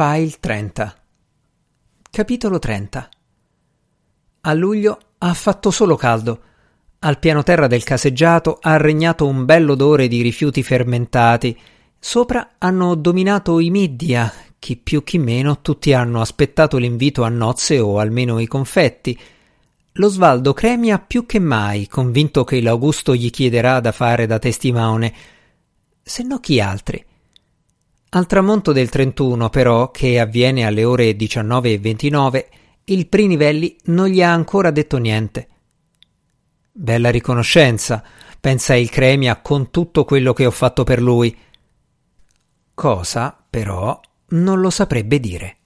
File 30 Capitolo 30 A luglio ha fatto solo caldo. Al piano terra del caseggiato ha regnato un bell'odore di rifiuti fermentati. Sopra hanno dominato i middia, chi più chi meno tutti hanno aspettato l'invito a nozze o almeno i confetti. Lo Svaldo cremia più che mai, convinto che l'Augusto gli chiederà da fare da testimone. Se no chi altri? Al tramonto del 31, però, che avviene alle ore 19.29, il Prinivelli non gli ha ancora detto niente. Bella riconoscenza, pensa il Cremia con tutto quello che ho fatto per lui. Cosa, però, non lo saprebbe dire.